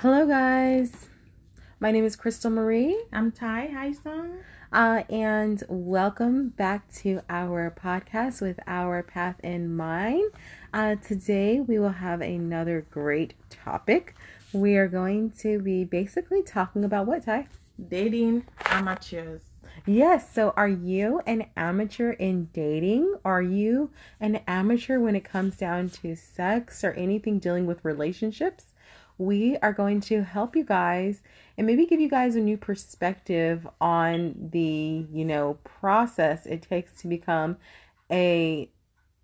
Hello, guys. My name is Krystal Marie, I'm Ty. Hi, son. uh, and welcome back to our podcast with our path in mind. Uh, today, we will have another great topic. We are going to be basically talking about what, Ty? Dating amateurs. Yes. So, are you an amateur in dating? Are you an amateur when it comes down to sex or anything dealing with relationships? We are going to help you guys and maybe give you guys a new perspective on the, you know, process it takes to become a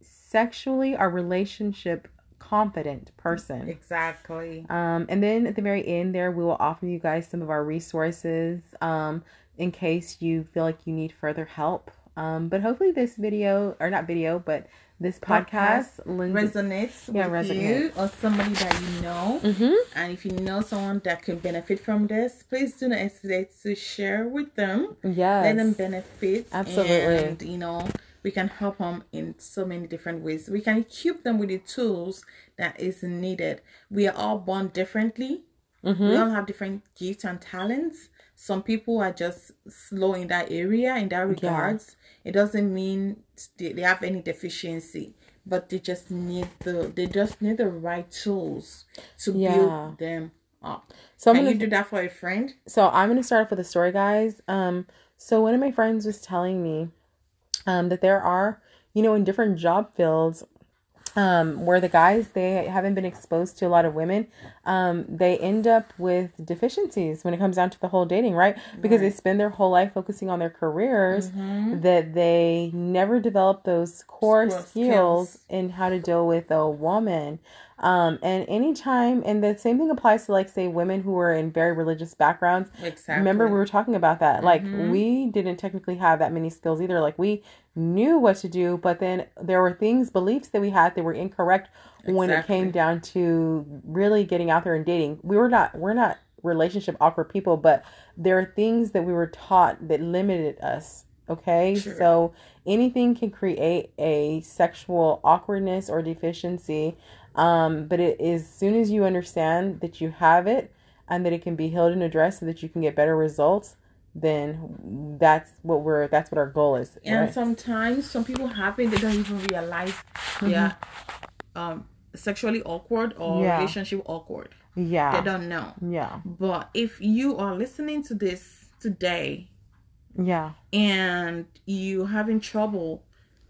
sexually or relationship confident person. Exactly. Um, and then at the very end, there we will offer you guys some of our resources um, in case you feel like you need further help. Um, but hopefully, this video or not video, but this podcast, lends- Resonates Yeah, with resonate. you or somebody that you know. Mhm. And if you know someone that can benefit from this, please do not hesitate to share with them. Yeah, Let them benefit. Absolutely. And, you know, we can help them in so many different ways. We can equip them with the tools that is needed. We are all born differently. Mm-hmm. We all have different gifts and talents. Some people are just slow in that area, in that regards. It doesn't mean they, they have any deficiency, but they just need the they just need the right tools to Yeah. build them up. So I'm Can gonna you do that for a friend? So I'm gonna start off with a story, guys. Um, so one of my friends was telling me, um, that there are, you know, in different job fields, um, where the guys they haven't been exposed to a lot of women, um, they end up with deficiencies when it comes down to the whole dating, right? Because they spend their whole life focusing on their careers, that they never develop those core skills skills. in how to deal with a woman. Um, and anytime, and the same thing applies to like say women who are in very religious backgrounds. Exactly. Remember, we were talking about that. Like, we didn't technically have that many skills either. Like, we knew what to do, but then there were things, beliefs that we had that were incorrect when it came down to really getting out there and dating. We were not, we're not relationship awkward people, but there are things that we were taught that limited us. Okay. Sure. So anything can create a sexual awkwardness or deficiency. Um, but it is as soon as you understand that you have it and that it can be healed and addressed so that you can get better results, then that's what we're that's what our goal is. and right? sometimes some people it they don't even realize they're um sexually awkward or Mm-hmm. Yeah. relationship awkward Yeah. they don't know Yeah. but if you are listening to this today Yeah. and you having trouble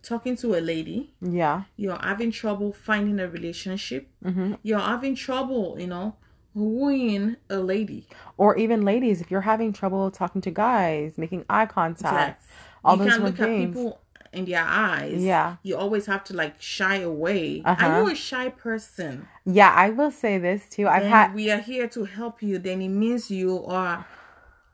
talking to a lady Yeah. you're having trouble finding a relationship hmm you're having trouble you know wooing a lady Or even ladies, if you're having trouble talking to guys, making eye contact, Yes. all you those look at things. people in their eyes Yeah. you always have to like shy away Uh-huh. are you a shy person Yeah, I will say this too. I've then had we are here to help you then it means you are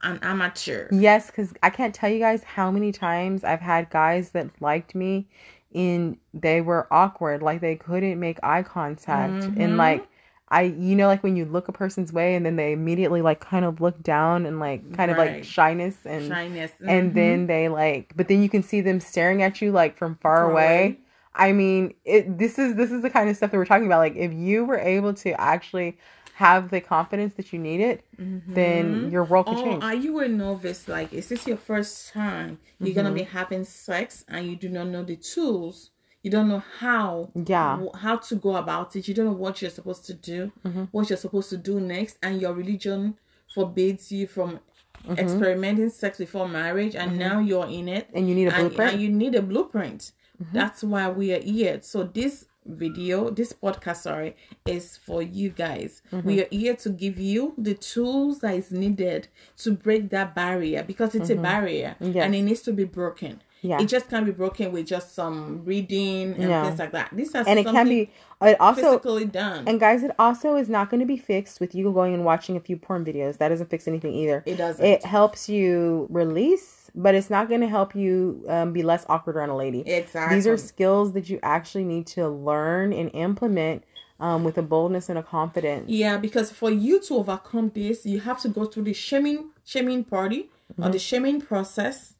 an amateur Yes, because I can't tell you guys how many times I've had guys that liked me and they were awkward, like they couldn't make eye contact. Mm-hmm. And like I you know, like when you look a person's way and then they immediately like kind of look down and like kind of like shyness and shyness and Mhm. then they like but then you can see them staring at you like from far Far away. away. I mean, it this is this is the kind of stuff that we're talking about. Like if you were able to actually have the confidence that you needed, then your world could or change. Mm-hmm. are you a novice like is this your first time you're gonna Mm-hmm. be having sex and you do not know the tools you don't know how Yeah. how to go about it you don't know what you're supposed to do Mm-hmm. what you're supposed to do next and your religion forbids you from Mm-hmm. experimenting sex before marriage and now you're in it And you need a blueprint? Mm-hmm. and you need a blueprint that's why we are here so this video this podcast sorry is for you guys Mm-hmm. we are here to give you the tools that is needed to break that barrier because it's a barrier Mm-hmm. Yes. and it needs to be broken Yeah. it just can't be broken with just some reading and Yeah. things like that this has and it can be it also physically done and guys it also is not going to be fixed with you going and watching a few porn videos that doesn't fix anything either It doesn't. it helps you release but it's not going to help you um, be less awkward around a lady exactly these are skills that you actually need to learn and implement um, with a boldness and a confidence Yeah, because for you to overcome this, you have to go through the shaming shaming party or Mm-hmm. the shaming process.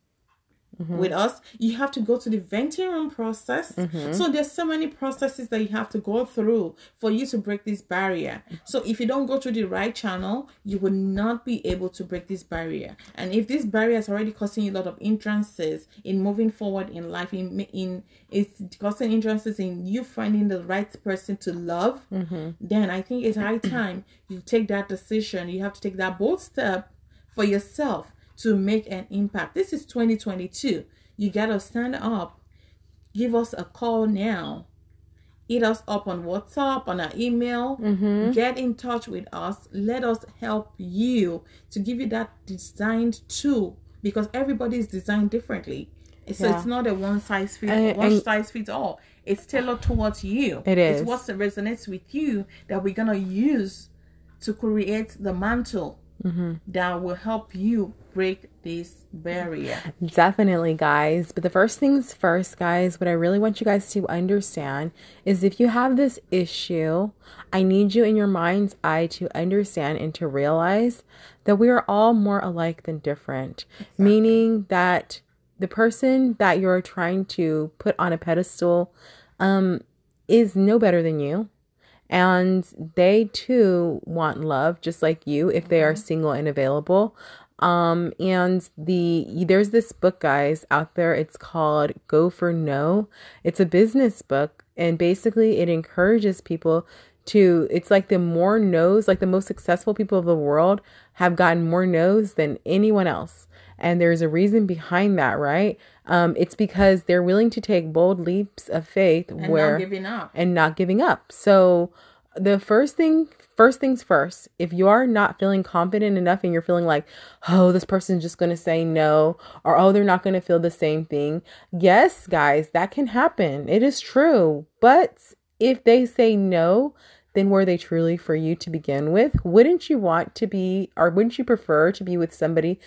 Mm-hmm. with us, you have to go to the venting room process. Mm-hmm. So there's so many processes that you have to go through for you to break this barrier. So if you don't go through the right channel, you will not be able to break this barrier. And if this barrier is already causing you a lot of hindrances in moving forward in life, in in it's causing hindrances in you finding the right person to love, mm-hmm. then I think it's high time you take that decision. You have to take that bold step for yourself to make an impact. This is 2022. You got to stand up. Give us a call now. Hit us up on WhatsApp, on our email. Mm-hmm. Get in touch with us. Let us help you to give you that designed tool because everybody is designed differently. So Yeah. it's not a one size fits And- one and- size fits all. It's tailored towards you. It It's what resonates with you that we're gonna use to create the mantle Mm-hmm. that will help you break this barrier. Definitely, guys. But the first things first, guys, what I really want you guys to understand is if you have this issue, I need you in your mind's eye to understand and to realize that we are all more alike than different. Meaning that the person that you're trying to put on a pedestal um, is no better than you and they too want love just like you if they are single and available. Um and the there's this book guys out there. It's called go for no. It's a business book and basically it encourages people to it's like the more no's like the most successful people of the world have gotten more no's than anyone else and there's a reason behind that right um it's because they're willing to take bold leaps of faith And where not giving up. and not giving up. So the first thing first things first, if you are not feeling confident enough and you're feeling like, "Oh, this person's just going to say no," or "Oh, they're not going to feel the same thing." Yes, guys, that can happen. It is true. But if they say no, then were they truly for you to begin with? Wouldn't you want to be or wouldn't you prefer to be with somebody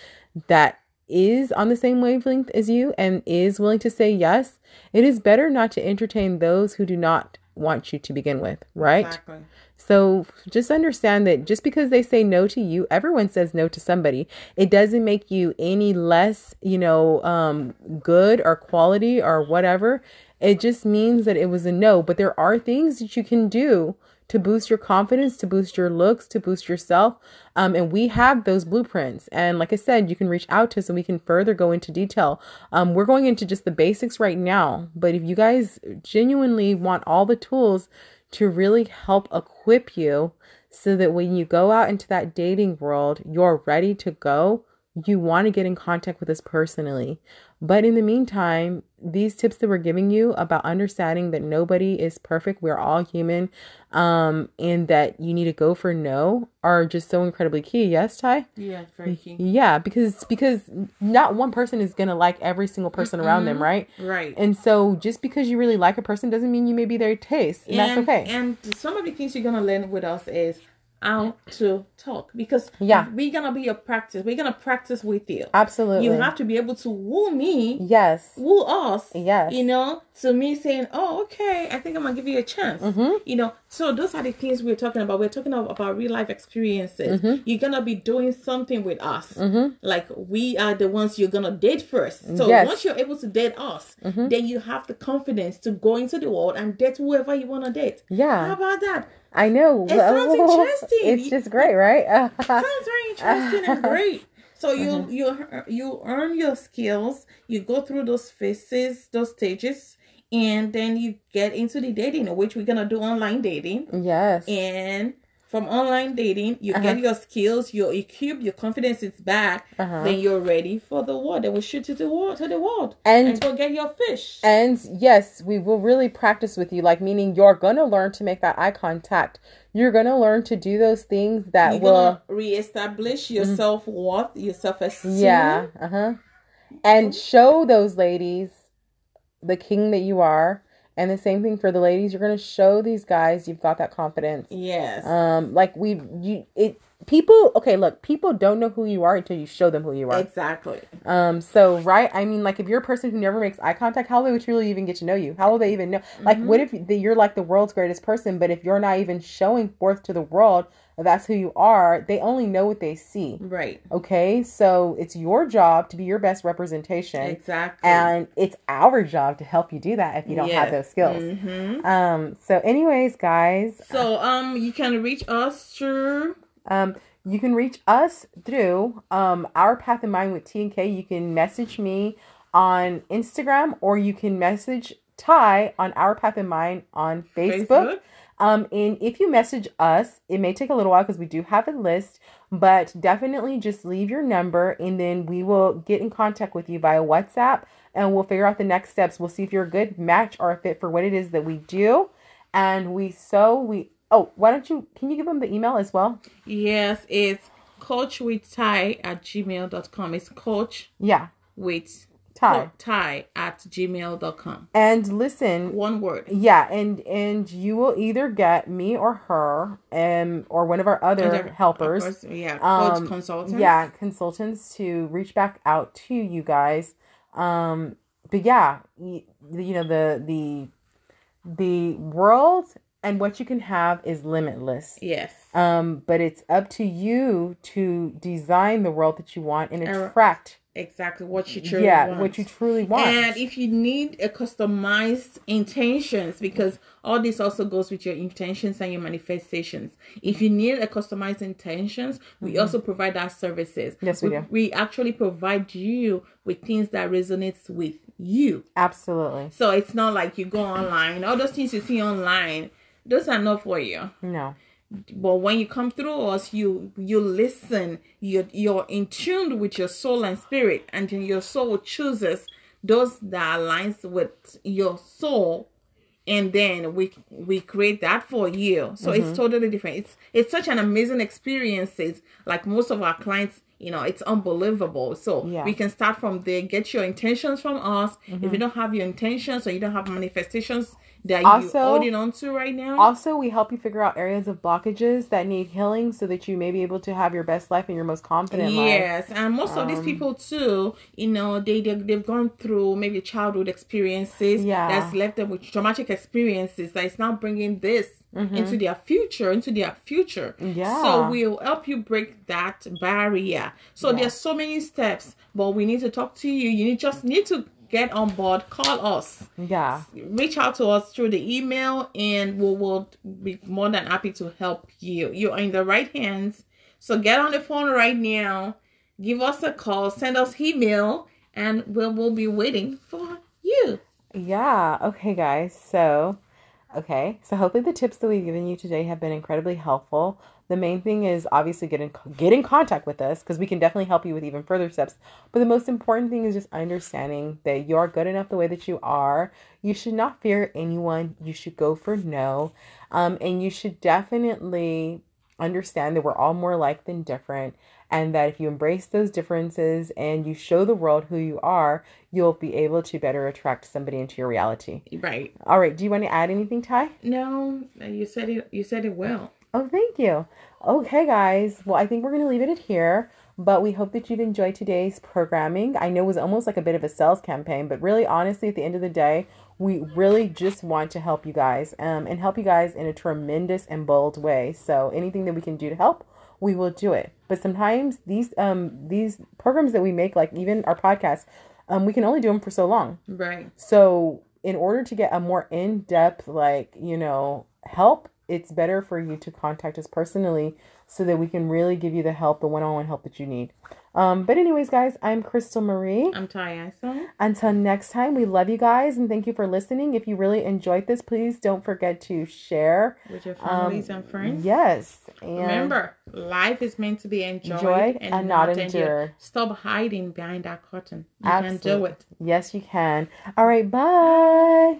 that is on the same wavelength as you and is willing to say yes, it is better not to entertain those who do not want you to begin with, right? Exactly. So just understand that just because they say no to you, everyone says no to somebody. It doesn't make you any less, you know, um, good or quality or whatever. It just means that it was a no. But there are things that you can do to boost your confidence, to boost your looks, to boost yourself. Um, and we have those blueprints. And like I said, you can reach out to us and we can further go into detail. Um, we're going into just the basics right now. But if you guys genuinely want all the tools to really help equip you so that when you go out into that dating world, you're ready to go. You want to get in contact with us personally. But in the meantime, these tips that we're giving you about understanding that nobody is perfect, we're all human, um, and that you need to go for no are just so incredibly key. Yes, Ty? Yeah, very key. Yeah, because because not one person is gonna like every single person around them, right? Right. And so just because you really like a person doesn't mean you may be their taste. And, that's okay. And some of the things you're gonna learn with us is how to talk because Yeah. we're gonna be a practice. We're gonna practice with you. Absolutely. You have to be able to woo me, yes. woo us. Yes. You know, to me saying, "Oh, okay, I think I'm gonna give you a chance." Mm-hmm. You know, so those are the things we're talking about. We're talking about, about real life experiences. Mm-hmm. You're gonna be doing something with us. Like we are the ones you're gonna date first. So Yes. Mm-hmm. once you're able to date us, then you have the confidence to go into the world and date whoever you wanna date. Yeah. How about that? I know. It sounds interesting. It's just great, right? Sounds very interesting and great. So you mm-hmm. you you earn your skills. You go through those phases, those stages, and then you get into the dating, which we're gonna do online dating. yes. And from online dating, you Uh-huh. get your skills, you equip, your confidence is back. Uh-huh. Then you're ready for the world. Then we shoot to the world, to the world, And- and go get your fish. And yes, we will really practice with you, like meaning you're gonna learn to make that eye contact. You're gonna learn to do those things that You're will reestablish your self worth, your self esteem. Mm-hmm. Yeah. Uh huh. And show those ladies the king that you are. And the same thing for the ladies. You're gonna show these guys you've got that confidence. Yes. Um, like we you it people okay look people don't know who you are until you show them who you are. Exactly. um so right i mean like if you're a person who never makes eye contact how will they truly even get to know you? How will they even know? Like what if the, you're like the world's greatest person but if you're not even showing forth to the world that's who you are they only know what they see. Right. okay? So it's your job to be your best representation. Exactly. and it's our job to help you do that if you don't have those skills. Mhm. um so anyways guys So um, you can reach us through Um, you can reach us through um, Our Path in Mind with T and K. You can message me on Instagram or you can message Ty on Our Path in Mind on Facebook. Facebook. Um, and if you message us, it may take a little while because we do have a list, but definitely just leave your number and then we will get in contact with you via WhatsApp and we'll figure out the next steps. We'll see if you're a good match or a fit for what it is that we do. And we so we oh, why don't you can you give them the email as well? Yes, it's coach with Ty at gmail.com. It's coach Yeah, with Ty. tie at gmail.com. And listen, One word. yeah, and and you will either get me or her, um, or one of our other Of helpers, course, yeah, coach um, consultants. yeah, consultants to reach back out to you guys. Um, but yeah, you, you know the the the world and what you can have is limitless. Yes. Um, but it's up to you to design the world that you want and Er, attract, Exactly what you truly yeah, want. what you truly want. And if you need a customized intentions, because all this also goes with your intentions and your manifestations. If you need a customized intentions, we also provide our services. Mm-hmm. Yes, we do. We actually provide you with things that resonates with you. Absolutely, So it's not like you go online. All those things you see online, those are not for you. no. But when you come through us, you you listen. You you're in tune with your soul and spirit, and then your soul chooses those that aligns with your soul, and then we we create that for you. So Mm-hmm. it's totally different. It's it's such an amazing experiences. Like most of our clients, you know, it's unbelievable. So Yeah. we can start from there. Get your intentions from us. If you don't have your intentions or you don't have manifestations that Mm-hmm. Also- you're holding on to right now, Also, we help you figure out areas of blockages that need healing so that you may be able to have your best life and your most confident life. Yes, and most of these Um, people too, you know, they, they they've gone through maybe childhood experiences Yeah. that's left them with traumatic experiences that is now bringing this into their future, into their future. Mm-hmm. Yeah. So we'll help you break that barrier. So Yeah. there's so many steps, but we need to talk to you. You need just need to get on board. Call us Yeah. reach out to us through the email and we will be more than happy to help you. You're in the right hands. So get on the phone right now, give us a call, send us email, and we'll, we'll be waiting for you. Yeah. Okay, guys. So, okay. So hopefully the tips that we've given you today have been incredibly helpful. The main thing is obviously get in get in contact with us because we can definitely help you with even further steps. But the most important thing is just understanding that you are good enough the way that you are. You should not fear anyone. You should go for no, um, and you should definitely understand that we're all more alike than different and that if you embrace those differences and you show the world who you are you'll be able to better attract somebody into your reality Right. all right do you want to add anything ty No, you said it you said it well. Oh thank you. Okay guys. Well i think we're going to leave it at here but we hope that you've enjoyed today's programming. I know it was almost like a bit of a sales campaign but really honestly at the end of the day we really just want to help you guys um, and help you guys in a tremendous and bold way. So anything that we can do to help we will do it. But sometimes these um these programs that we make like even our podcast um we can only do them for so long. Right. so in order to get a more in-depth like you know help it's better for you to contact us personally so that we can really give you the help the one-on-one help that you need um but anyways guys i'm krystal marie I'm Ty Ison. until next time, we love you guys and thank you for listening. If you really enjoyed this, please don't forget to share. With your families Um, and friends. Yes. And Remember, life is meant to be enjoyed, Enjoyed and not endured. Stop hiding behind that curtain. You Absolutely. can do it. Yes, you can. All right. Bye.